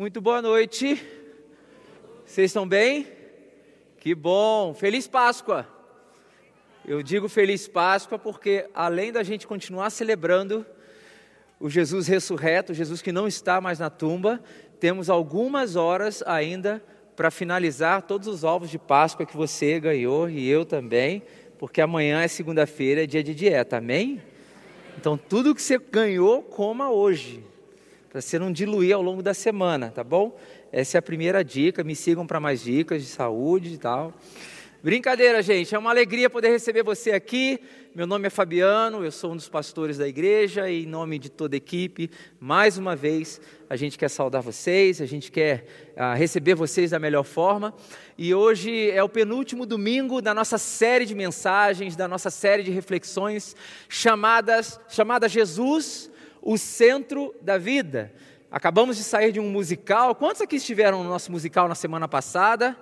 Muito boa noite. Vocês estão bem? Que bom. Feliz Páscoa. Eu digo Feliz Páscoa porque, além da gente continuar celebrando o Jesus ressurreto, o Jesus que não está mais na tumba, temos algumas horas ainda para finalizar todos os ovos de Páscoa que você ganhou e eu também, porque amanhã é segunda-feira, é dia de dieta, amém? Então, tudo que você ganhou, coma hoje, para você não diluir ao longo da semana, tá bom? Essa é a primeira dica. Me sigam para mais dicas de saúde e tal. Brincadeira, gente. É uma alegria poder receber você aqui. Meu nome é Fabiano, eu sou um dos pastores da igreja e, em nome de toda a equipe, mais uma vez, a gente quer saudar vocês, a gente quer uh, receber vocês da melhor forma. E hoje é o penúltimo domingo da nossa série de mensagens, da nossa série de reflexões chamadas, chamada Jesus, o centro da vida. Acabamos de sair de um musical. Quantos aqui estiveram no nosso musical na semana passada?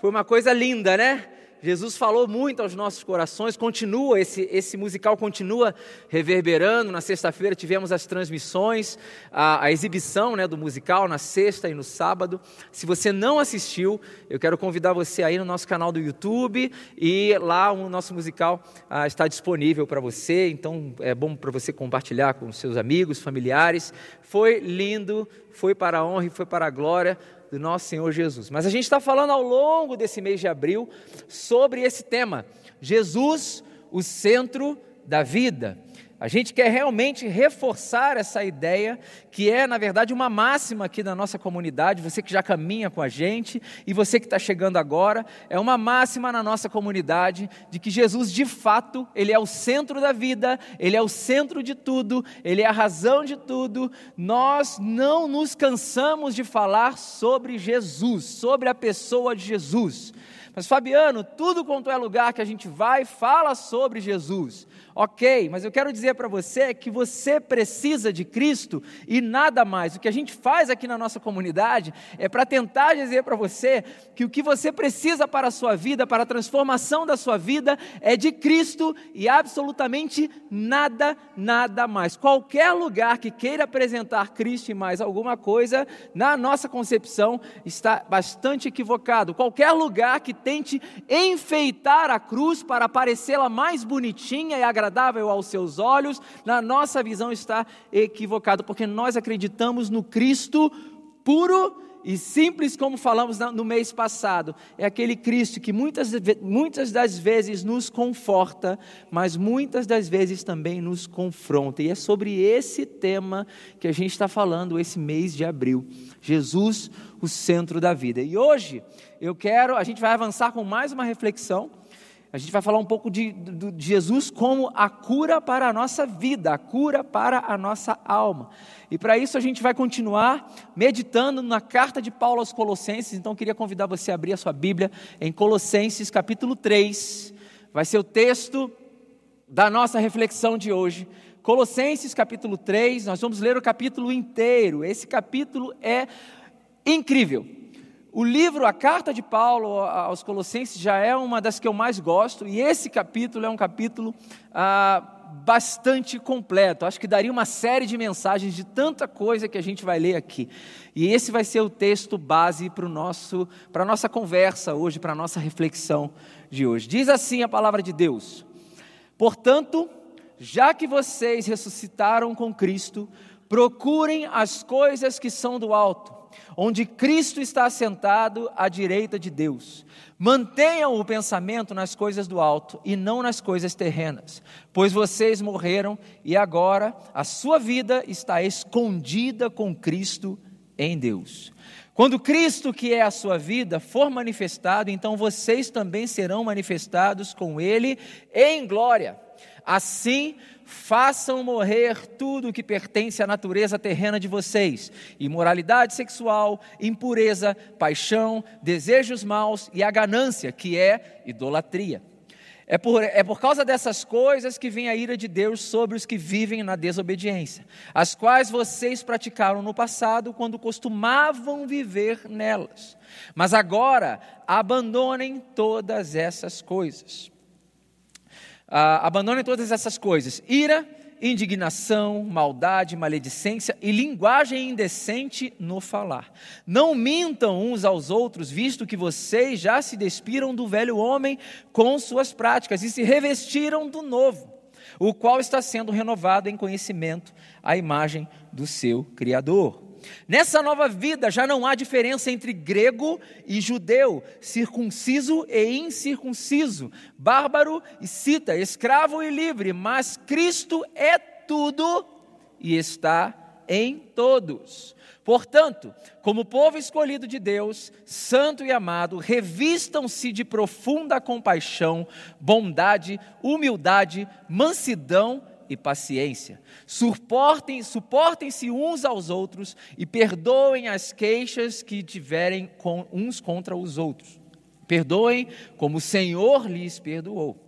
Foi uma coisa linda, né? Jesus falou muito aos nossos corações, continua, esse, esse musical continua reverberando. Na sexta-feira tivemos as transmissões, a, a exibição né, do musical na sexta e no sábado. Se você não assistiu, eu quero convidar você aí no nosso canal do YouTube e lá o nosso musical ah, está disponível para você. Então é bom para você compartilhar com seus amigos, familiares. Foi lindo, foi para a honra e foi para a glória do nosso Senhor Jesus. Mas a gente está falando ao longo desse mês de abril sobre esse tema: Jesus, o centro da vida. A gente quer realmente reforçar essa ideia, que é, na verdade, uma máxima aqui da nossa comunidade. Você que já caminha com a gente e você que está chegando agora, é uma máxima na nossa comunidade de que Jesus, de fato, Ele é o centro da vida, Ele é o centro de tudo, Ele é a razão de tudo. Nós não nos cansamos de falar sobre Jesus, sobre a pessoa de Jesus. Mas, Fabiano, tudo quanto é lugar que a gente vai, fala sobre Jesus. Ok, mas eu quero dizer para você que você precisa de Cristo e nada mais. O que a gente faz aqui na nossa comunidade é para tentar dizer para você que o que você precisa para a sua vida, para a transformação da sua vida, é de Cristo e absolutamente nada, nada mais. Qualquer lugar que queira apresentar Cristo e mais alguma coisa, na nossa concepção, está bastante equivocado. Qualquer lugar que tente enfeitar a cruz para parecê-la mais bonitinha e agradável, agradável aos seus olhos, na nossa visão está equivocado, porque nós acreditamos no Cristo puro e simples, como falamos no mês passado. É aquele Cristo que muitas, muitas das vezes nos conforta, mas muitas das vezes também nos confronta. E é sobre esse tema que a gente está falando esse mês de abril. Jesus, o centro da vida. E hoje eu quero, a gente vai avançar com mais uma reflexão a gente vai falar um pouco de, de, de, Jesus como a cura para a nossa vida, a cura para a nossa alma. E para isso a gente vai continuar meditando na carta de Paulo aos Colossenses. Então queria convidar você a abrir a sua Bíblia em Colossenses capítulo 3. Vai ser o texto da nossa reflexão de hoje. Colossenses capítulo 3, nós vamos ler o capítulo inteiro. Esse capítulo é incrível. O livro, a carta de Paulo aos Colossenses, já é uma das que eu mais gosto, e esse capítulo é um capítulo ah, bastante completo. Acho que daria uma série de mensagens de tanta coisa que a gente vai ler aqui. E esse vai ser o texto base para a nossa conversa hoje, para a nossa reflexão de hoje. Diz assim a palavra de Deus: Portanto, já que vocês ressuscitaram com Cristo, procurem as coisas que são do alto onde Cristo está assentado à direita de Deus. Mantenham o pensamento nas coisas do alto e não nas coisas terrenas, pois vocês morreram e agora a sua vida está escondida com Cristo em Deus. Quando Cristo, que é a sua vida, for manifestado, então vocês também serão manifestados com Ele em glória. Assim, façam morrer tudo o que pertence à natureza terrena de vocês: imoralidade sexual, impureza, paixão, desejos maus e a ganância, que é idolatria. É por, é por causa dessas coisas que vem a ira de Deus sobre os que vivem na desobediência, as quais vocês praticaram no passado quando costumavam viver nelas. Mas agora abandonem todas essas coisas. Ah, abandonem todas essas coisas: ira, indignação, maldade, maledicência e linguagem indecente no falar. Não mintam uns aos outros, visto que vocês já se despiram do velho homem com suas práticas e se revestiram do novo, o qual está sendo renovado em conhecimento à imagem do seu Criador. Nessa nova vida já não há diferença entre grego e judeu, circunciso e incircunciso, bárbaro e cita, escravo e livre, mas Cristo é tudo e está em todos. Portanto, como povo escolhido de Deus, santo e amado, revistam-se de profunda compaixão, bondade, humildade, mansidão e paciência. Suportem, suportem-se uns aos outros e perdoem as queixas que tiverem com, uns contra os outros. Perdoem como o Senhor lhes perdoou.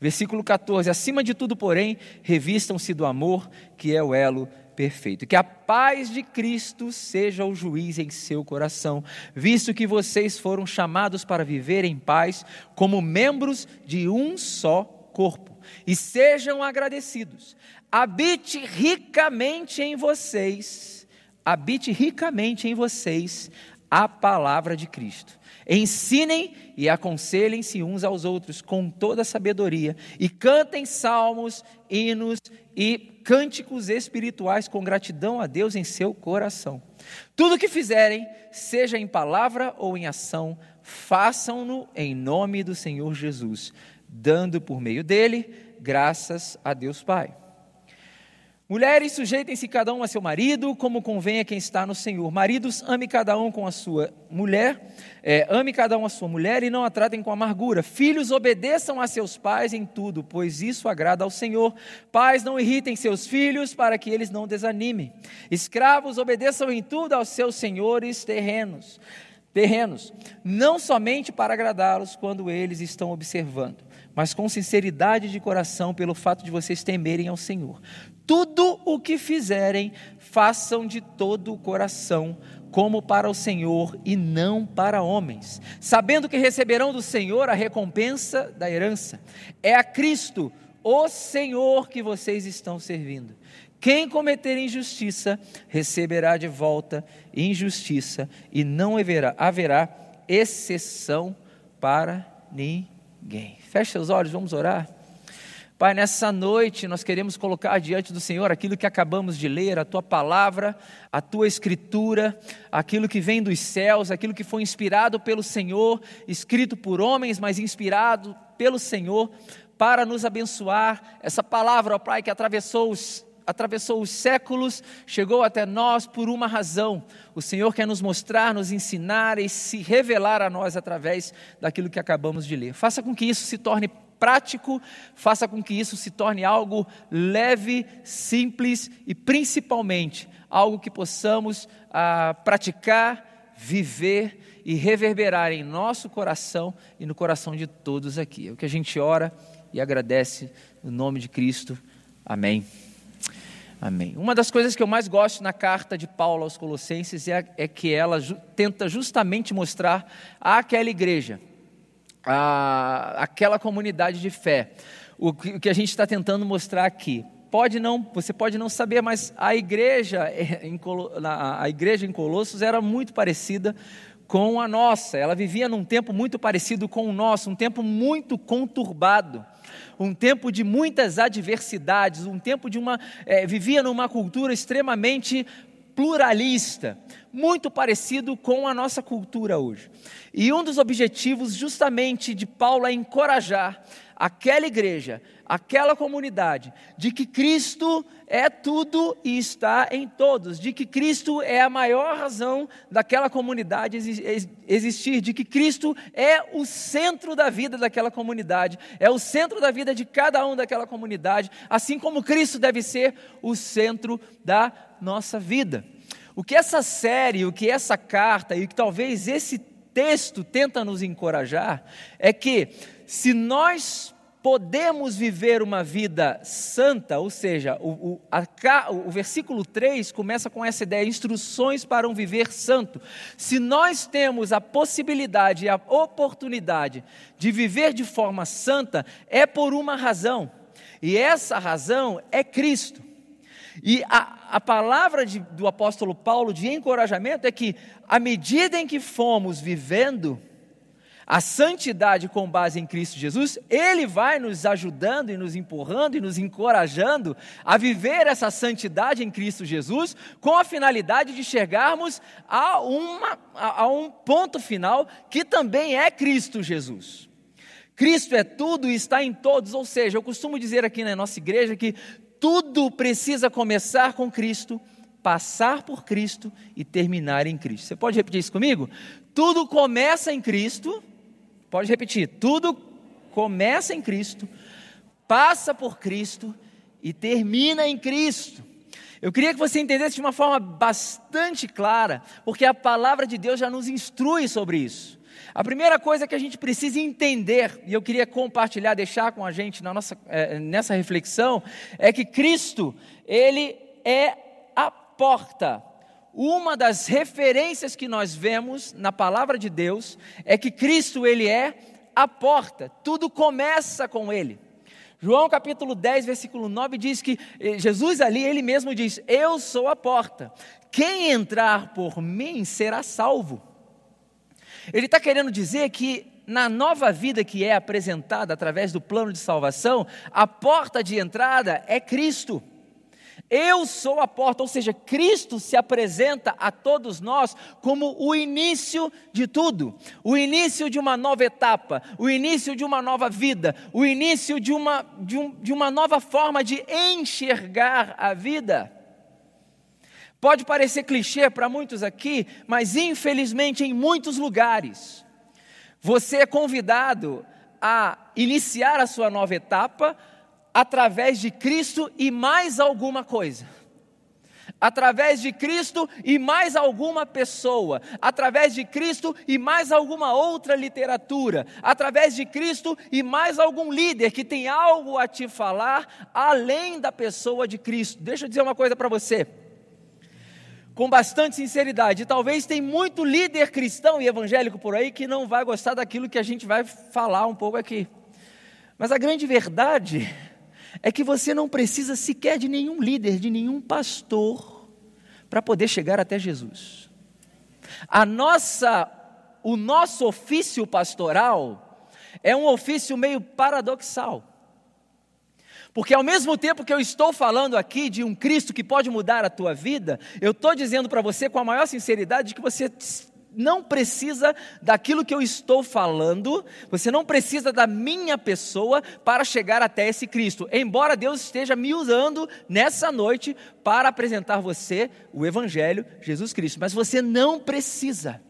Versículo 14: Acima de tudo, porém, revistam-se do amor, que é o elo perfeito. Que a paz de Cristo seja o juiz em seu coração, visto que vocês foram chamados para viver em paz como membros de um só corpo e sejam agradecidos. Habite ricamente em vocês, habite ricamente em vocês a palavra de Cristo. Ensinem e aconselhem-se uns aos outros com toda sabedoria e cantem salmos, hinos e cânticos espirituais com gratidão a Deus em seu coração. Tudo que fizerem, seja em palavra ou em ação, façam-no em nome do Senhor Jesus dando por meio dele graças a Deus Pai. Mulheres, sujeitem-se cada um a seu marido, como convém a quem está no Senhor. Maridos, ame cada um com a sua mulher, é, ame cada um a sua mulher e não a tratem com amargura. Filhos, obedeçam a seus pais em tudo, pois isso agrada ao Senhor. Pais, não irritem seus filhos para que eles não desanimem. Escravos, obedeçam em tudo aos seus senhores terrenos, terrenos, não somente para agradá-los quando eles estão observando mas com sinceridade de coração, pelo fato de vocês temerem ao Senhor. Tudo o que fizerem, façam de todo o coração, como para o Senhor e não para homens, sabendo que receberão do Senhor a recompensa da herança. É a Cristo, o Senhor, que vocês estão servindo. Quem cometer injustiça receberá de volta injustiça, e não haverá, haverá exceção para ninguém. Feche seus olhos, vamos orar. Pai, nessa noite nós queremos colocar diante do Senhor aquilo que acabamos de ler, a tua palavra, a tua escritura, aquilo que vem dos céus, aquilo que foi inspirado pelo Senhor, escrito por homens, mas inspirado pelo Senhor, para nos abençoar. Essa palavra, ó Pai, que atravessou os atravessou os séculos, chegou até nós por uma razão. O Senhor quer nos mostrar, nos ensinar e se revelar a nós através daquilo que acabamos de ler. Faça com que isso se torne prático, faça com que isso se torne algo leve, simples e principalmente algo que possamos ah, praticar, viver e reverberar em nosso coração e no coração de todos aqui. É o que a gente ora e agradece no nome de Cristo. Amém. Amém. Uma das coisas que eu mais gosto na carta de Paulo aos Colossenses é, é que ela ju, tenta justamente mostrar àquela igreja, à, àquela comunidade de fé, o que, o que a gente está tentando mostrar aqui. Pode não, você pode não saber, mas a igreja em, a igreja em Colossos era muito parecida com a nossa. Ela vivia num tempo muito parecido com o nosso, um tempo muito conturbado um tempo de muitas adversidades, um tempo de uma. É, vivia numa cultura extremamente pluralista, muito parecido com a nossa cultura hoje. E um dos objetivos, justamente, de Paulo é encorajar aquela igreja, aquela comunidade, de que Cristo é tudo e está em todos, de que Cristo é a maior razão daquela comunidade existir, de que Cristo é o centro da vida daquela comunidade, é o centro da vida de cada um daquela comunidade, assim como Cristo deve ser o centro da nossa vida. O que essa série, o que essa carta e que talvez esse texto tenta nos encorajar é que se nós podemos viver uma vida santa, ou seja, o, o, a, o, versículo 3 começa com essa ideia: instruções para um viver santo. Se nós temos a possibilidade e a oportunidade de viver de forma santa, é por uma razão. E essa razão é Cristo. E a, a palavra de, do apóstolo Paulo de encorajamento é que, à medida em que fomos vivendo a santidade com base em Cristo Jesus, Ele vai nos ajudando e nos empurrando e nos encorajando a viver essa santidade em Cristo Jesus, com a finalidade de chegarmos a, uma, a, a um ponto final que também é Cristo Jesus. Cristo é tudo e está em todos, ou seja, eu costumo dizer aqui na nossa igreja que tudo precisa começar com Cristo, passar por Cristo e terminar em Cristo. Você pode repetir isso comigo? Tudo começa em Cristo, pode repetir, tudo começa em Cristo, passa por Cristo e termina em Cristo. Eu queria que você entendesse de uma forma bastante clara, porque a palavra de Deus já nos instrui sobre isso. A primeira coisa que a gente precisa entender, e eu queria compartilhar, deixar com a gente na nossa, é, nessa reflexão, é que Cristo, Ele é a porta. Uma das referências que nós vemos na palavra de Deus é que Cristo, Ele é a porta, tudo começa com Ele. João capítulo 10, versículo 9 diz que eh, Jesus ali, ele mesmo diz: Eu sou a porta, quem entrar por mim será salvo. Ele está querendo dizer que na nova vida que é apresentada através do plano de salvação, a porta de entrada é Cristo. Eu sou a porta, ou seja, Cristo se apresenta a todos nós como o início de tudo, o início de uma nova etapa, o início de uma nova vida, o início de uma, de, um, de uma nova forma de enxergar a vida. Pode parecer clichê para muitos aqui, mas infelizmente em muitos lugares, você é convidado a iniciar a sua nova etapa através de Cristo e mais alguma coisa. Através de Cristo e mais alguma pessoa, através de Cristo e mais alguma outra literatura, através de Cristo e mais algum líder que tem algo a te falar além da pessoa de Cristo. Deixa eu dizer uma coisa para você com bastante sinceridade. talvez tem muito líder cristão e evangélico por aí que não vai gostar daquilo que a gente vai falar um pouco aqui. Mas a grande verdade é que você não precisa sequer de nenhum líder, de nenhum pastor para poder chegar até Jesus. A nossa o nosso ofício pastoral é um ofício meio paradoxal. Porque ao mesmo tempo que eu estou falando aqui de um Cristo que pode mudar a tua vida, eu estou dizendo para você com a maior sinceridade que você não precisa daquilo que eu estou falando, você não precisa da minha pessoa para chegar até esse Cristo. Embora Deus esteja me usando nessa noite para apresentar você o Evangelho, Jesus Cristo, mas você não precisa.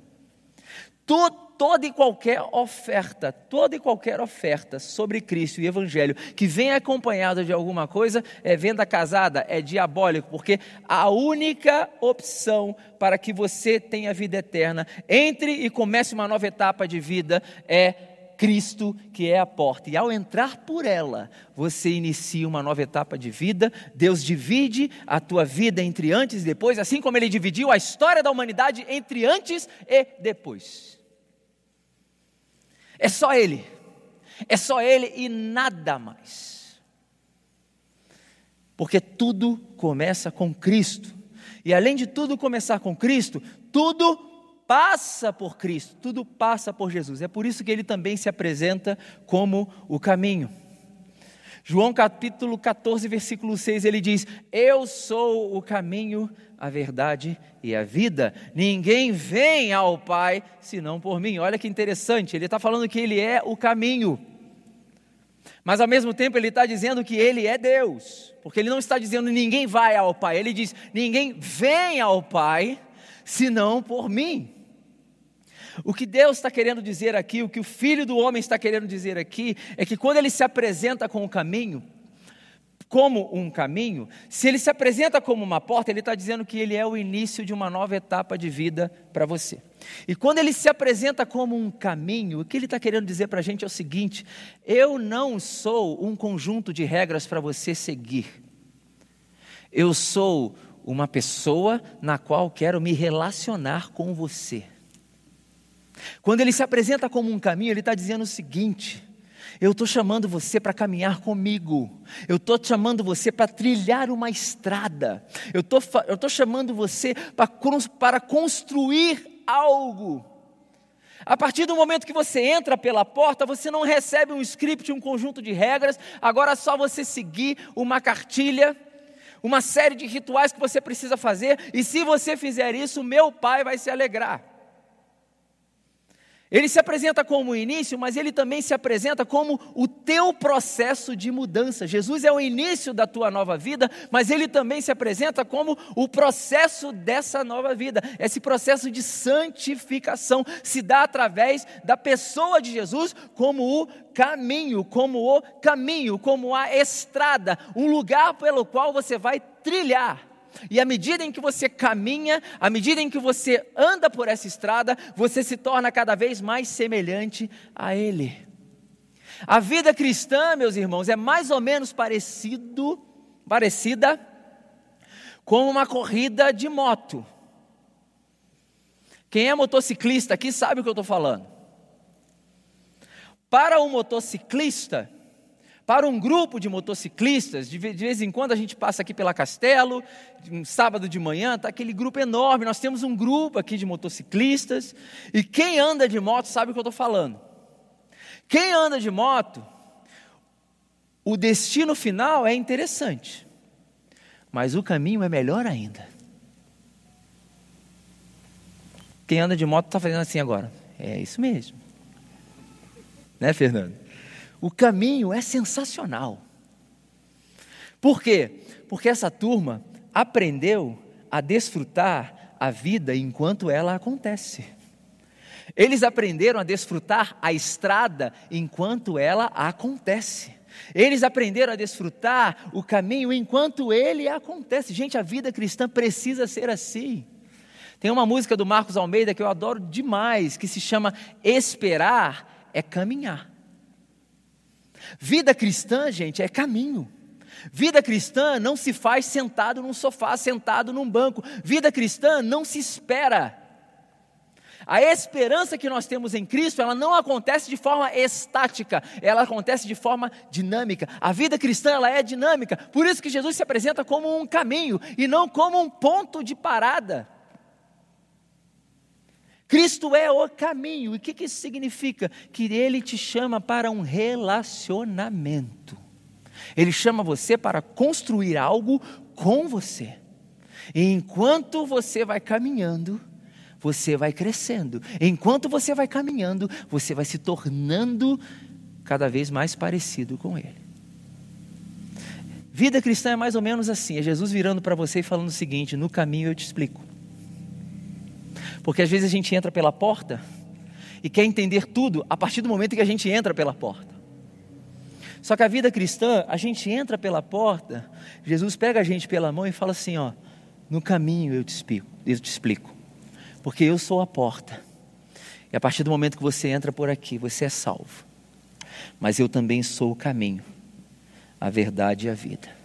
Todo toda e qualquer oferta, toda e qualquer oferta sobre Cristo e Evangelho que vem acompanhada de alguma coisa é venda casada, é diabólico, porque a única opção para que você tenha vida eterna, entre e comece uma nova etapa de vida, é Cristo, que é a porta. E ao entrar por ela, você inicia uma nova etapa de vida. Deus divide a tua vida entre antes e depois, assim como ele dividiu a história da humanidade entre antes e depois. É só Ele. É só Ele e nada mais. Porque tudo começa com Cristo. E além de tudo começar com Cristo, tudo passa por Cristo, tudo passa por Jesus. É por isso que ele também se apresenta como o caminho. João capítulo 14, versículo 6, ele diz: Eu sou o caminho, a verdade e a vida. Ninguém vem ao Pai senão por mim. Olha que interessante, ele está falando que ele é o caminho. Mas ao mesmo tempo ele está dizendo que ele é Deus, porque ele não está dizendo ninguém vai ao Pai, ele diz ninguém vem ao Pai senão por mim. O que Deus está querendo dizer aqui, o que o Filho do Homem está querendo dizer aqui, é que quando ele se apresenta com o caminho, como um caminho, se ele se apresenta como uma porta, ele está dizendo que ele é o início de uma nova etapa de vida para você. E quando ele se apresenta como um caminho, o que ele está querendo dizer para a gente é o seguinte: eu não sou um conjunto de regras para você seguir. Eu sou uma pessoa na qual quero me relacionar com você. Quando ele se apresenta como um caminho, ele está dizendo o seguinte: Eu estou chamando você para caminhar comigo. Eu estou chamando você para trilhar uma estrada. Eu estou chamando você para, para construir algo. A partir do momento que você entra pela porta, você não recebe um script, um conjunto de regras, agora é só você seguir uma cartilha, uma série de rituais que você precisa fazer, e se você fizer isso, meu pai vai se alegrar. Ele se apresenta como o início, mas ele também se apresenta como o teu processo de mudança. Jesus é o início da tua nova vida, mas ele também se apresenta como o processo dessa nova vida. Esse processo de santificação se dá através da pessoa de Jesus como o caminho, como o caminho, como a estrada, um lugar pelo qual você vai trilhar. E à medida em que você caminha, à medida em que você anda por essa estrada, você se torna cada vez mais semelhante a Ele. A vida cristã, meus irmãos, é mais ou menos parecido, parecida com uma corrida de moto. Quem é motociclista aqui sabe o que eu estou falando. Para um motociclista, para um grupo de motociclistas, de vez em quando a gente passa aqui pela Castelo, um sábado de manhã, está aquele grupo enorme. Nós temos um grupo aqui de motociclistas, e quem anda de moto sabe o que eu estou falando. Quem anda de moto, o destino final é interessante, mas o caminho é melhor ainda. Quem anda de moto está fazendo assim agora. É isso mesmo. Né, Fernando? O caminho é sensacional. Por quê? Porque essa turma aprendeu a desfrutar a vida enquanto ela acontece. Eles aprenderam a desfrutar a estrada enquanto ela acontece. Eles aprenderam a desfrutar o caminho enquanto ele acontece. Gente, a vida cristã precisa ser assim. Tem uma música do Marcos Almeida que eu adoro demais, que se chama Esperar é Caminhar. Vida cristã, gente, é caminho. Vida cristã não se faz sentado num sofá, sentado num banco. Vida cristã não se espera. A esperança que nós temos em Cristo, ela não acontece de forma estática, ela acontece de forma dinâmica. A vida cristã, ela é dinâmica. Por isso que Jesus se apresenta como um caminho e não como um ponto de parada. Cristo é o caminho. E o que, que isso significa? Que Ele te chama para um relacionamento. Ele chama você para construir algo com você. E enquanto você vai caminhando, você vai crescendo. Enquanto você vai caminhando, você vai se tornando cada vez mais parecido com Ele. Vida cristã é mais ou menos assim: é Jesus virando para você e falando o seguinte: no caminho eu te explico. Porque às vezes a gente entra pela porta e quer entender tudo a partir do momento que a gente entra pela porta. Só que a vida cristã, a gente entra pela porta, Jesus pega a gente pela mão e fala assim: ó, no caminho eu te explico, eu te explico, porque eu sou a porta. E a partir do momento que você entra por aqui, você é salvo. Mas eu também sou o caminho, a verdade e a vida.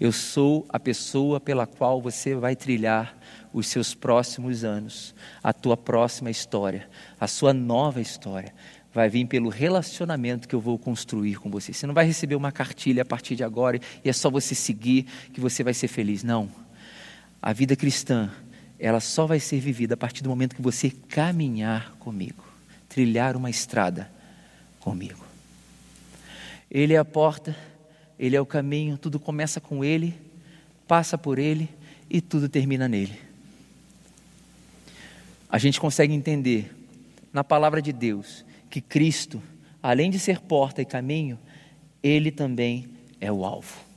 Eu sou a pessoa pela qual você vai trilhar os seus próximos anos, a tua próxima história, a sua nova história. Vai vir pelo relacionamento que eu vou construir com você. Você não vai receber uma cartilha a partir de agora e é só você seguir que você vai ser feliz. Não. A vida cristã, ela só vai ser vivida a partir do momento que você caminhar comigo, trilhar uma estrada comigo. Ele é a porta, ele é o caminho, tudo começa com ele, passa por ele e tudo termina nele a gente consegue entender na palavra de Deus que Cristo, além de ser porta e caminho, ele também é o alvo.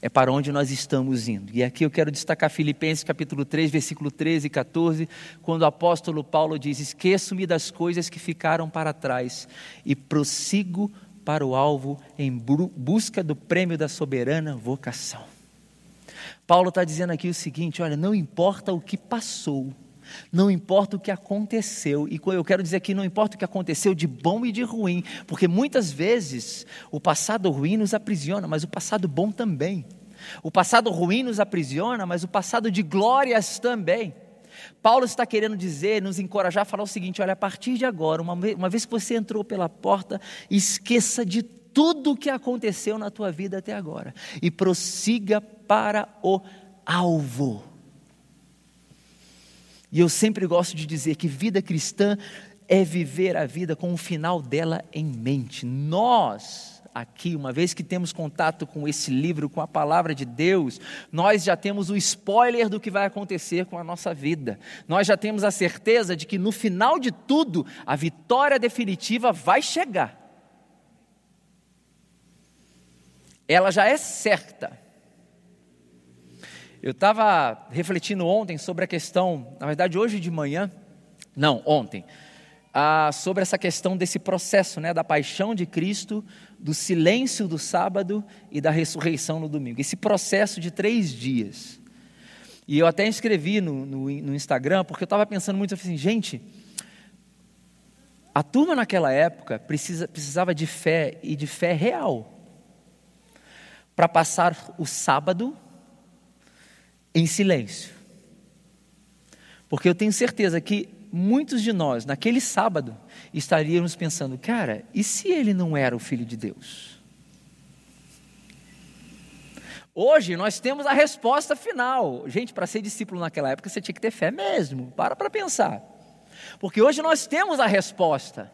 É para onde nós estamos indo. E aqui eu quero destacar Filipenses capítulo 3, versículo 13 e 14, quando o apóstolo Paulo diz: Esqueço-me das coisas que ficaram para trás e prossigo para o alvo em busca do prêmio da soberana vocação. Paulo está dizendo aqui o seguinte: olha, não importa o que passou, não importa o que aconteceu, e eu quero dizer aqui, não importa o que aconteceu de bom e de ruim, porque muitas vezes o passado ruim nos aprisiona, mas o passado bom também. O passado ruim nos aprisiona, mas o passado de glórias também. Paulo está querendo dizer, nos encorajar a falar o seguinte: olha, a partir de agora, uma, uma vez que você entrou pela porta, esqueça de tudo o que aconteceu na tua vida até agora e prossiga para o alvo. E eu sempre gosto de dizer que vida cristã é viver a vida com o final dela em mente. Nós, aqui, uma vez que temos contato com esse livro, com a palavra de Deus, nós já temos o spoiler do que vai acontecer com a nossa vida. Nós já temos a certeza de que no final de tudo, a vitória definitiva vai chegar. Ela já é certa. Eu estava refletindo ontem sobre a questão, na verdade, hoje de manhã, não, ontem, ah, sobre essa questão desse processo, né, da paixão de Cristo, do silêncio do sábado e da ressurreição no domingo. Esse processo de três dias. E eu até escrevi no, no, no Instagram, porque eu estava pensando muito assim, gente, a turma naquela época precisa, precisava de fé e de fé real para passar o sábado em silêncio. Porque eu tenho certeza que muitos de nós, naquele sábado, estaríamos pensando: cara, e se ele não era o filho de Deus? Hoje nós temos a resposta final. Gente, para ser discípulo naquela época você tinha que ter fé mesmo. Para para pensar. Porque hoje nós temos a resposta.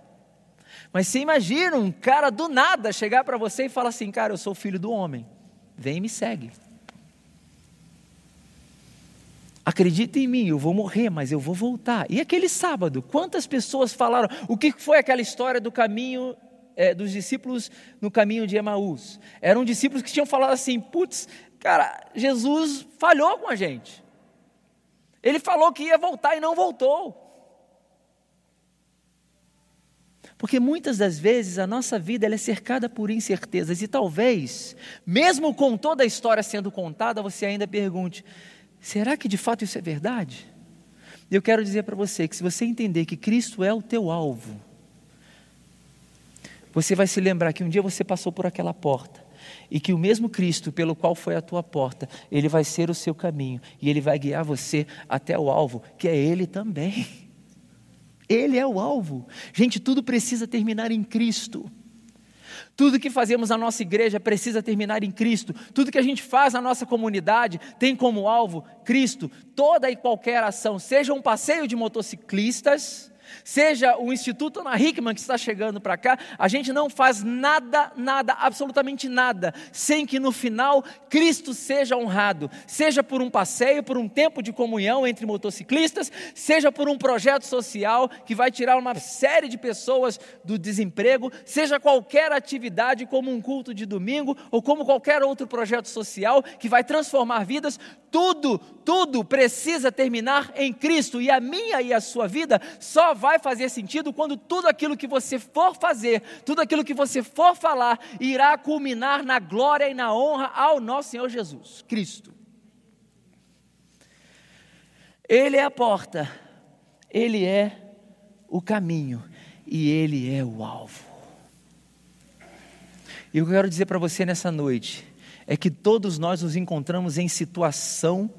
Mas você imagina um cara do nada chegar para você e falar assim: Cara, eu sou filho do homem, vem e me segue. Acredita em mim, eu vou morrer, mas eu vou voltar. E aquele sábado, quantas pessoas falaram? O que foi aquela história do caminho é, dos discípulos no caminho de Emaús? Eram discípulos que tinham falado assim: putz, cara, Jesus falhou com a gente. Ele falou que ia voltar e não voltou. Porque muitas das vezes a nossa vida é cercada por incertezas e talvez, mesmo com toda a história sendo contada, você ainda pergunte: Será que de fato isso é verdade? Eu quero dizer para você que se você entender que Cristo é o teu alvo, você vai se lembrar que um dia você passou por aquela porta e que o mesmo Cristo pelo qual foi a tua porta, ele vai ser o seu caminho e ele vai guiar você até o alvo, que é ele também. Ele é o alvo. Gente, tudo precisa terminar em Cristo. Tudo que fazemos na nossa igreja precisa terminar em Cristo. Tudo que a gente faz na nossa comunidade tem como alvo Cristo. Toda e qualquer ação, seja um passeio de motociclistas, Seja o Instituto Ana Hickman que está chegando para cá, a gente não faz nada, nada, absolutamente nada, sem que no final Cristo seja honrado. Seja por um passeio, por um tempo de comunhão entre motociclistas, seja por um projeto social que vai tirar uma série de pessoas do desemprego, seja qualquer atividade como um culto de domingo ou como qualquer outro projeto social que vai transformar vidas, tudo, tudo precisa terminar em Cristo e a minha e a sua vida só vai fazer sentido quando tudo aquilo que você for fazer, tudo aquilo que você for falar, irá culminar na glória e na honra ao nosso Senhor Jesus Cristo. Ele é a porta, Ele é o caminho e Ele é o alvo. E eu quero dizer para você nessa noite é que todos nós nos encontramos em situação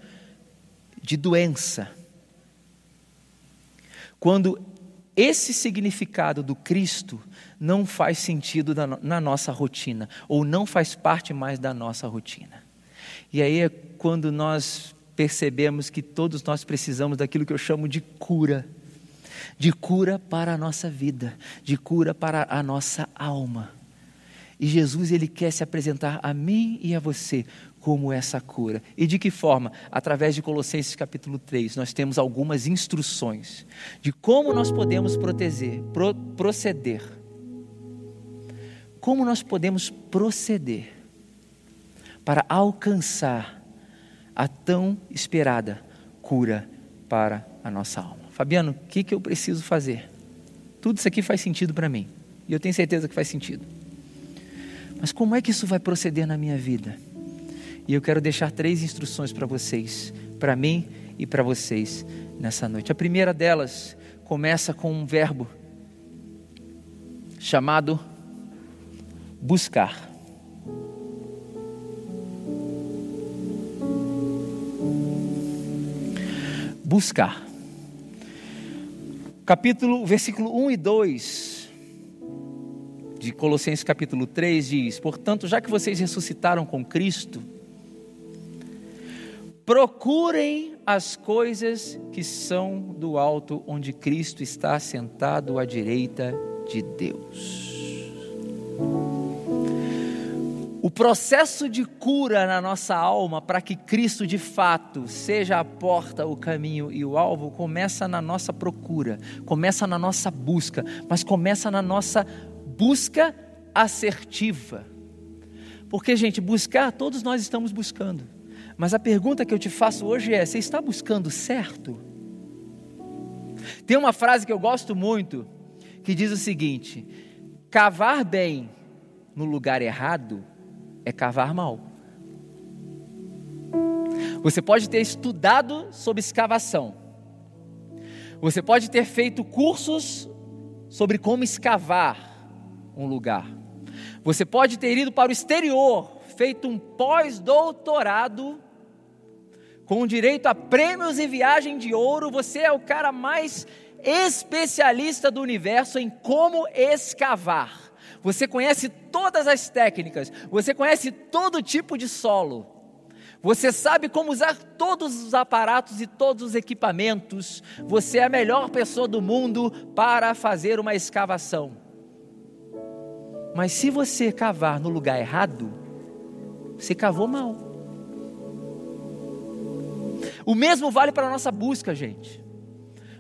de doença quando esse significado do Cristo não faz sentido na nossa rotina, ou não faz parte mais da nossa rotina. E aí é quando nós percebemos que todos nós precisamos daquilo que eu chamo de cura de cura para a nossa vida, de cura para a nossa alma. E Jesus ele quer se apresentar a mim e a você como essa cura. E de que forma? Através de Colossenses capítulo 3, nós temos algumas instruções de como nós podemos proteger, pro, proceder. Como nós podemos proceder para alcançar a tão esperada cura para a nossa alma. Fabiano, o que, que eu preciso fazer? Tudo isso aqui faz sentido para mim. E eu tenho certeza que faz sentido. Mas como é que isso vai proceder na minha vida? E eu quero deixar três instruções para vocês, para mim e para vocês nessa noite. A primeira delas começa com um verbo chamado buscar. Buscar. capítulo, versículo 1 e 2 de Colossenses capítulo 3 diz: Portanto, já que vocês ressuscitaram com Cristo, procurem as coisas que são do alto, onde Cristo está sentado à direita de Deus. O processo de cura na nossa alma, para que Cristo de fato seja a porta, o caminho e o alvo, começa na nossa procura, começa na nossa busca, mas começa na nossa busca assertiva. Porque, gente, buscar, todos nós estamos buscando. Mas a pergunta que eu te faço hoje é: você está buscando certo? Tem uma frase que eu gosto muito que diz o seguinte: cavar bem no lugar errado é cavar mal. Você pode ter estudado sobre escavação, você pode ter feito cursos sobre como escavar um lugar, você pode ter ido para o exterior, feito um pós-doutorado, com direito a prêmios e viagem de ouro, você é o cara mais especialista do universo em como escavar. Você conhece todas as técnicas, você conhece todo tipo de solo. Você sabe como usar todos os aparatos e todos os equipamentos. Você é a melhor pessoa do mundo para fazer uma escavação. Mas se você cavar no lugar errado, você cavou mal. O mesmo vale para a nossa busca, gente.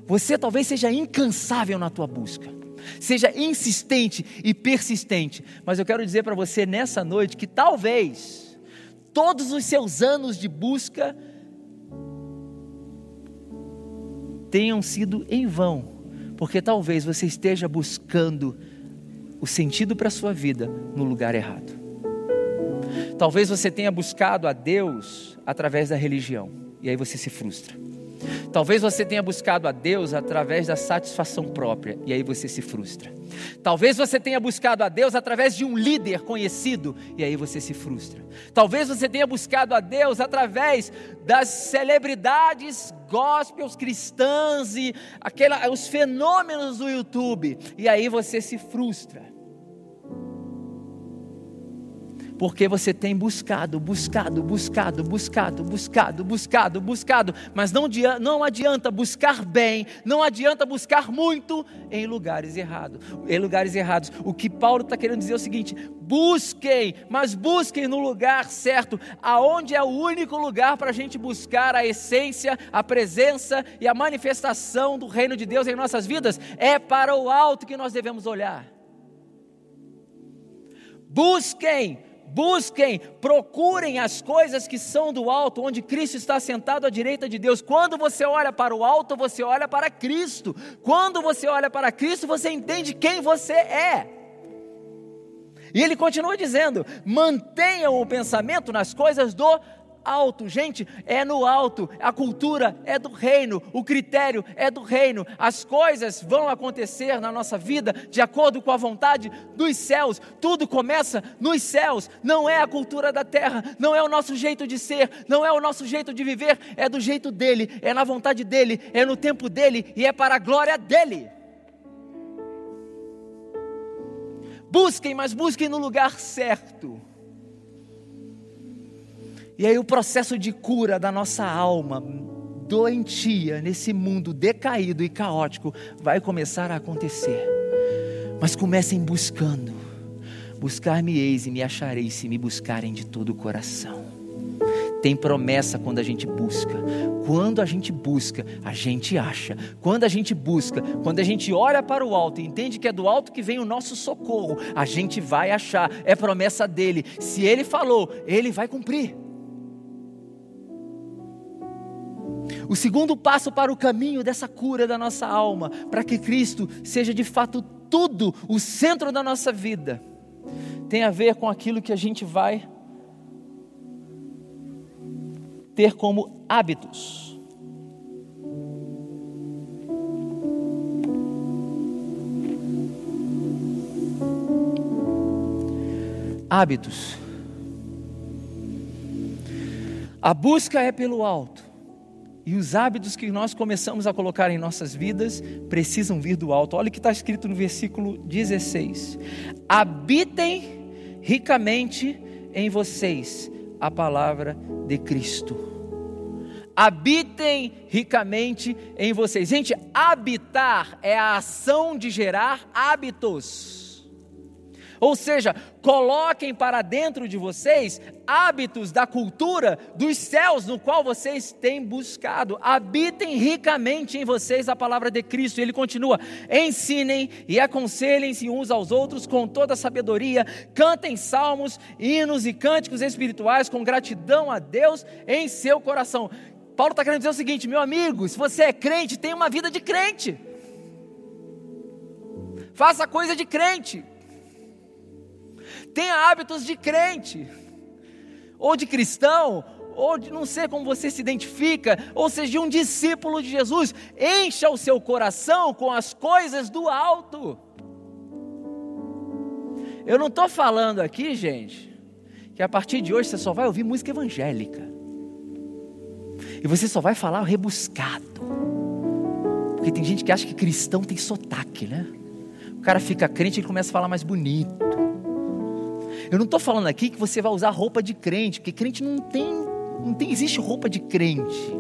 Você talvez seja incansável na tua busca. Seja insistente e persistente. Mas eu quero dizer para você nessa noite que talvez todos os seus anos de busca tenham sido em vão, porque talvez você esteja buscando o sentido para a sua vida no lugar errado. Talvez você tenha buscado a Deus através da religião, e aí você se frustra. Talvez você tenha buscado a Deus através da satisfação própria e aí você se frustra. Talvez você tenha buscado a Deus através de um líder conhecido e aí você se frustra. Talvez você tenha buscado a Deus através das celebridades gospels cristãs e aquela, os fenômenos do YouTube e aí você se frustra. Porque você tem buscado, buscado, buscado, buscado, buscado, buscado, buscado, mas não adianta, não adianta buscar bem, não adianta buscar muito em lugares errados. Em lugares errados. O que Paulo está querendo dizer é o seguinte: busquem, mas busquem no lugar certo, aonde é o único lugar para a gente buscar a essência, a presença e a manifestação do reino de Deus em nossas vidas, é para o alto que nós devemos olhar. Busquem busquem, procurem as coisas que são do alto, onde Cristo está sentado à direita de Deus. Quando você olha para o alto, você olha para Cristo. Quando você olha para Cristo, você entende quem você é. E ele continua dizendo: mantenham o pensamento nas coisas do alto. Gente, é no alto. A cultura é do reino, o critério é do reino. As coisas vão acontecer na nossa vida de acordo com a vontade dos céus. Tudo começa nos céus. Não é a cultura da terra, não é o nosso jeito de ser, não é o nosso jeito de viver, é do jeito dele, é na vontade dele, é no tempo dele e é para a glória dele. Busquem, mas busquem no lugar certo. E aí o processo de cura da nossa alma doentia nesse mundo decaído e caótico vai começar a acontecer. Mas comecem buscando. Buscar-me-eis e me acharei se me buscarem de todo o coração. Tem promessa quando a gente busca. Quando a gente busca, a gente acha. Quando a gente busca, quando a gente olha para o alto e entende que é do alto que vem o nosso socorro, a gente vai achar. É promessa dele. Se ele falou, ele vai cumprir. O segundo passo para o caminho dessa cura da nossa alma, para que Cristo seja de fato tudo, o centro da nossa vida, tem a ver com aquilo que a gente vai ter como hábitos. Hábitos. A busca é pelo alto E os hábitos que nós começamos a colocar em nossas vidas precisam vir do alto. Olha o que está escrito no versículo 16: Habitem ricamente em vocês a palavra de Cristo. Habitem ricamente em vocês. Gente, habitar é a ação de gerar hábitos. Ou seja, coloquem para dentro de vocês hábitos da cultura dos céus no qual vocês têm buscado. Habitem ricamente em vocês a palavra de Cristo. Ele continua: ensinem e aconselhem-se uns aos outros com toda a sabedoria. Cantem salmos, hinos e cânticos espirituais com gratidão a Deus em seu coração. Paulo está querendo dizer o seguinte, meu amigo: se você é crente, tenha uma vida de crente. Faça coisa de crente tenha hábitos de crente, ou de cristão, ou de não sei como você se identifica, ou seja, de um discípulo de Jesus. Encha o seu coração com as coisas do alto. Eu não estou falando aqui, gente, que a partir de hoje você só vai ouvir música evangélica. E você só vai falar rebuscado. Porque tem gente que acha que cristão tem sotaque, né? O cara fica crente e começa a falar mais bonito. Eu não estou falando aqui que você vai usar roupa de crente, porque crente não tem, não tem, existe roupa de crente.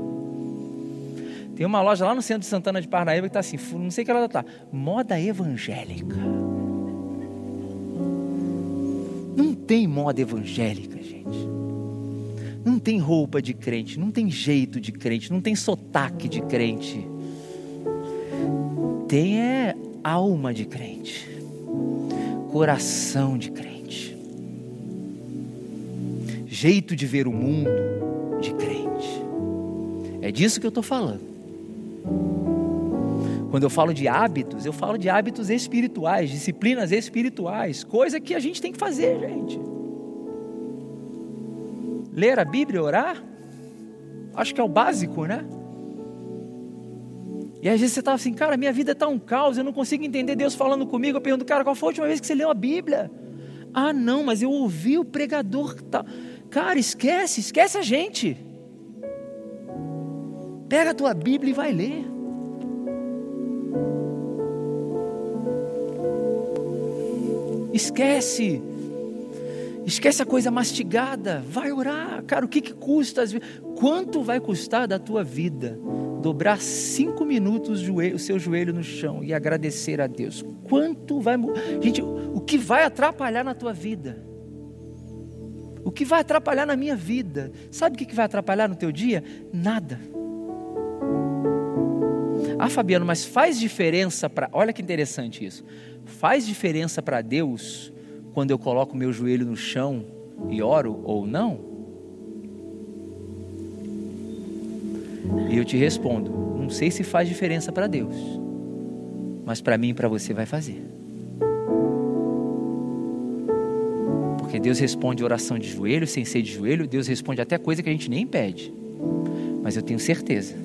Tem uma loja lá no centro de Santana de Parnaíba que está assim, não sei que ela está, moda evangélica. Não tem moda evangélica, gente. Não tem roupa de crente, não tem jeito de crente, não tem sotaque de crente. Tem é alma de crente, coração de crente jeito de ver o mundo de crente. É disso que eu estou falando. Quando eu falo de hábitos, eu falo de hábitos espirituais, disciplinas espirituais, coisa que a gente tem que fazer, gente. Ler a Bíblia, orar, acho que é o básico, né? E às vezes você está assim, cara, minha vida está um caos, eu não consigo entender Deus falando comigo. Eu pergunto, cara, qual foi a última vez que você leu a Bíblia? Ah, não, mas eu ouvi o pregador. Tá... Cara, esquece, esquece a gente. Pega a tua Bíblia e vai ler. Esquece. Esquece a coisa mastigada. Vai orar. Cara, o que, que custa? Quanto vai custar da tua vida dobrar cinco minutos o seu joelho no chão e agradecer a Deus? Quanto vai. Gente, o que vai atrapalhar na tua vida? O que vai atrapalhar na minha vida? Sabe o que vai atrapalhar no teu dia? Nada. Ah, Fabiano, mas faz diferença para. Olha que interessante isso. Faz diferença para Deus quando eu coloco meu joelho no chão e oro ou não? E eu te respondo: não sei se faz diferença para Deus, mas para mim e para você vai fazer. Porque Deus responde oração de joelho, sem ser de joelho, Deus responde até coisa que a gente nem pede. Mas eu tenho certeza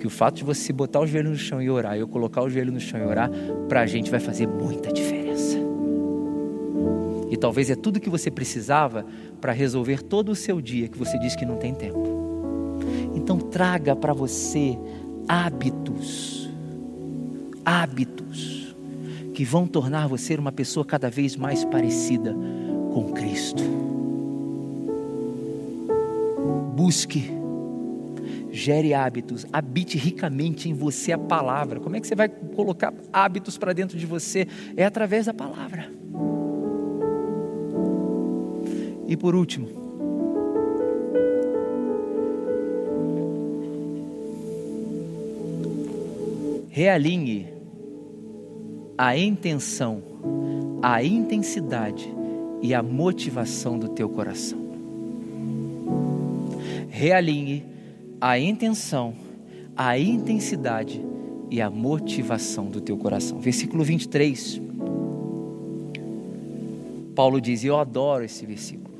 que o fato de você botar o joelho no chão e orar, eu colocar o joelho no chão e orar, para a gente vai fazer muita diferença. E talvez é tudo que você precisava para resolver todo o seu dia que você diz que não tem tempo. Então traga para você hábitos, hábitos que vão tornar você uma pessoa cada vez mais parecida com Cristo. Busque, gere hábitos, habite ricamente em você a palavra. Como é que você vai colocar hábitos para dentro de você? É através da palavra. E por último, realinhe a intenção, a intensidade e a motivação do teu coração. Realinhe a intenção, a intensidade e a motivação do teu coração. Versículo 23. Paulo diz, eu adoro esse versículo.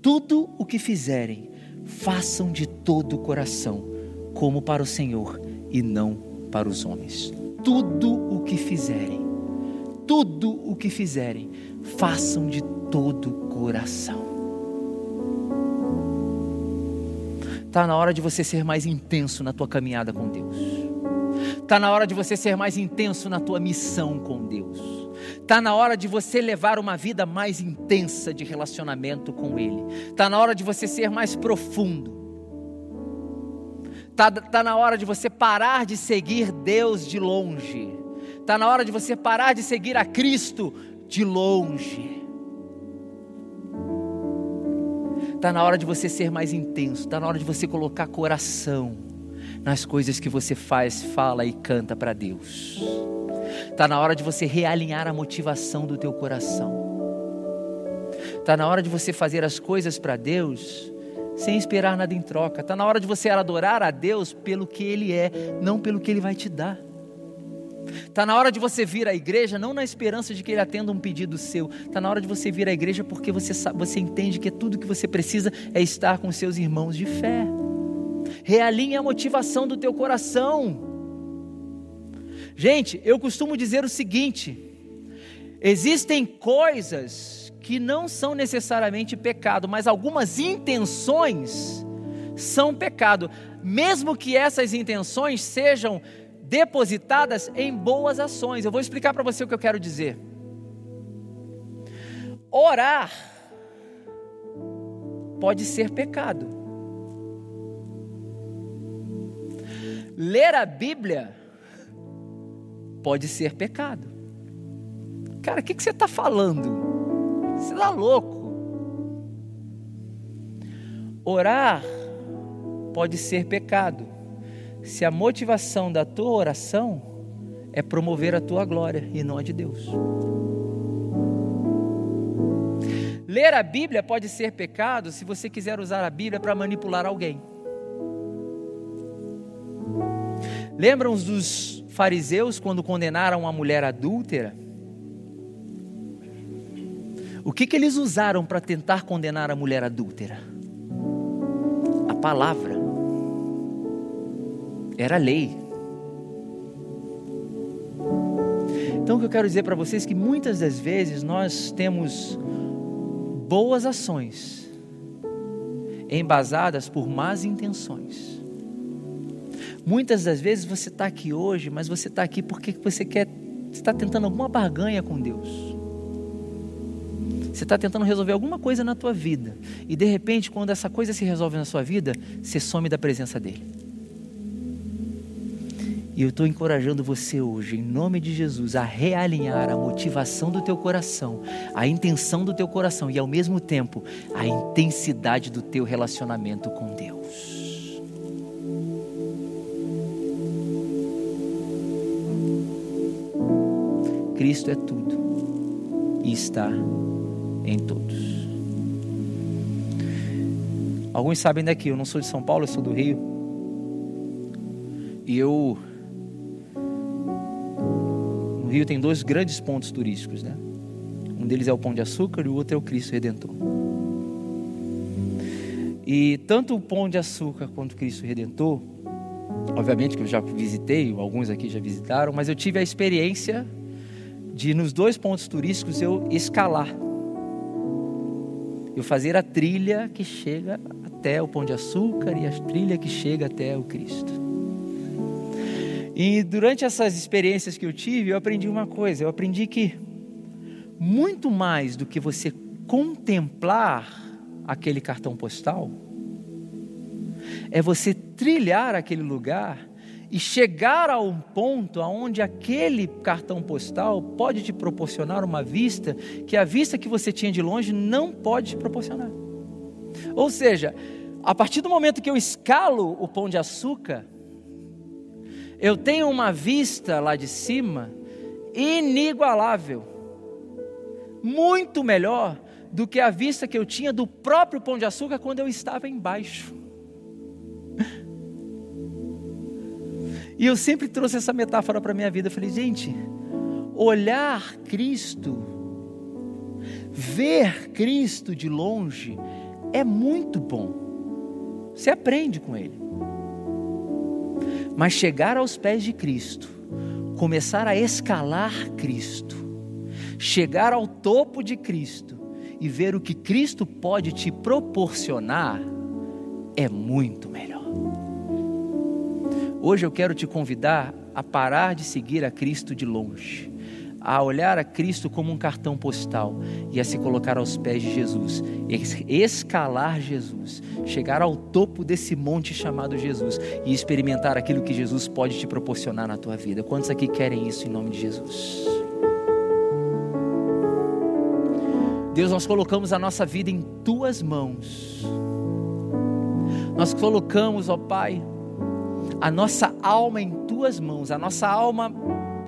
Tudo o que fizerem, façam de todo o coração, como para o Senhor e não para os homens. Tudo o que fizerem, tudo o que fizerem, façam de todo coração. Está na hora de você ser mais intenso na tua caminhada com Deus. Está na hora de você ser mais intenso na tua missão com Deus. Está na hora de você levar uma vida mais intensa de relacionamento com Ele. Está na hora de você ser mais profundo. Está tá na hora de você parar de seguir Deus de longe. Está na hora de você parar de seguir a Cristo de longe. Está na hora de você ser mais intenso. Está na hora de você colocar coração nas coisas que você faz, fala e canta para Deus. Está na hora de você realinhar a motivação do teu coração. Está na hora de você fazer as coisas para Deus sem esperar nada em troca. Está na hora de você adorar a Deus pelo que Ele é, não pelo que Ele vai te dar. Está na hora de você vir à igreja, não na esperança de que Ele atenda um pedido seu. Está na hora de você vir à igreja porque você, sabe, você entende que tudo que você precisa é estar com seus irmãos de fé. Realinhe a motivação do teu coração. Gente, eu costumo dizer o seguinte: existem coisas que não são necessariamente pecado, mas algumas intenções são pecado, mesmo que essas intenções sejam depositadas em boas ações. Eu vou explicar para você o que eu quero dizer. Orar pode ser pecado. Ler a Bíblia pode ser pecado. Cara, o que, que você está falando? Você está louco. Orar pode ser pecado se a motivação da tua oração é promover a tua glória e não a de Deus. Ler a Bíblia pode ser pecado se você quiser usar a Bíblia para manipular alguém. Lembram dos fariseus quando condenaram uma mulher adúltera? O que, que eles usaram para tentar condenar a mulher adúltera? A palavra. Era lei. Então, o que eu quero dizer para vocês é que muitas das vezes nós temos boas ações embasadas por más intenções. Muitas das vezes você está aqui hoje, mas você está aqui porque você quer, está tentando alguma barganha com Deus. Você está tentando resolver alguma coisa na tua vida. E de repente, quando essa coisa se resolve na sua vida, você some da presença dele. E eu estou encorajando você hoje, em nome de Jesus, a realinhar a motivação do teu coração, a intenção do teu coração e, ao mesmo tempo, a intensidade do teu relacionamento com Deus. Cristo é tudo e está em todos. Alguns sabem daqui, eu não sou de São Paulo, eu sou do Rio. E eu. Rio tem dois grandes pontos turísticos, né? Um deles é o Pão de Açúcar e o outro é o Cristo Redentor. E tanto o Pão de Açúcar quanto o Cristo Redentor, obviamente que eu já visitei, alguns aqui já visitaram, mas eu tive a experiência de nos dois pontos turísticos eu escalar eu fazer a trilha que chega até o Pão de Açúcar e a trilha que chega até o Cristo. E durante essas experiências que eu tive, eu aprendi uma coisa: eu aprendi que muito mais do que você contemplar aquele cartão postal, é você trilhar aquele lugar e chegar a um ponto onde aquele cartão postal pode te proporcionar uma vista que a vista que você tinha de longe não pode te proporcionar. Ou seja, a partir do momento que eu escalo o pão de açúcar, eu tenho uma vista lá de cima inigualável, muito melhor do que a vista que eu tinha do próprio pão de açúcar quando eu estava embaixo. E eu sempre trouxe essa metáfora para a minha vida. Eu falei, gente, olhar Cristo, ver Cristo de longe, é muito bom. Você aprende com Ele. Mas chegar aos pés de Cristo, começar a escalar Cristo, chegar ao topo de Cristo e ver o que Cristo pode te proporcionar é muito melhor. Hoje eu quero te convidar a parar de seguir a Cristo de longe a olhar a Cristo como um cartão postal e a se colocar aos pés de Jesus, escalar Jesus, chegar ao topo desse monte chamado Jesus e experimentar aquilo que Jesus pode te proporcionar na tua vida. Quantos aqui querem isso em nome de Jesus? Deus, nós colocamos a nossa vida em tuas mãos. Nós colocamos, ó Pai, a nossa alma em tuas mãos, a nossa alma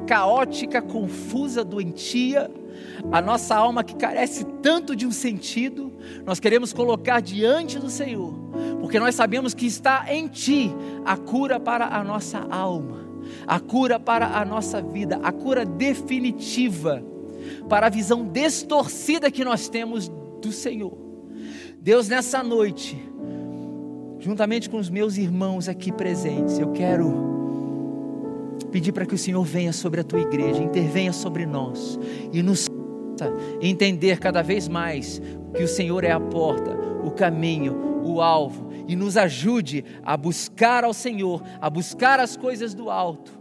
caótica, confusa, doentia, a nossa alma que carece tanto de um sentido, nós queremos colocar diante do Senhor, porque nós sabemos que está em Ti a cura para a nossa alma, a cura para a nossa vida, a cura definitiva para a visão distorcida que nós temos do Senhor. Deus, nessa noite, juntamente com os meus irmãos aqui presentes, eu quero pedir para que o Senhor venha sobre a tua igreja, intervenha sobre nós e nos entender cada vez mais que o Senhor é a porta, o caminho, o alvo e nos ajude a buscar ao Senhor, a buscar as coisas do alto,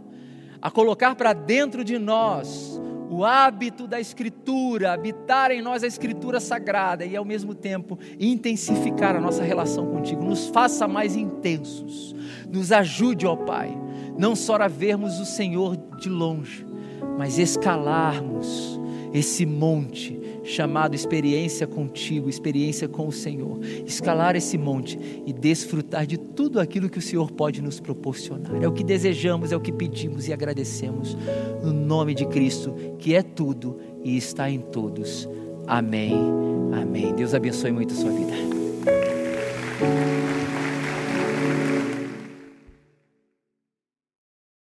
a colocar para dentro de nós o hábito da Escritura, habitar em nós a Escritura sagrada e ao mesmo tempo intensificar a nossa relação contigo, nos faça mais intensos, nos ajude, ó Pai, não só vermos o Senhor de longe, mas escalarmos esse monte chamado experiência contigo, experiência com o Senhor. Escalar esse monte e desfrutar de tudo aquilo que o Senhor pode nos proporcionar. É o que desejamos, é o que pedimos e agradecemos no nome de Cristo, que é tudo e está em todos. Amém. Amém. Deus abençoe muito a sua vida.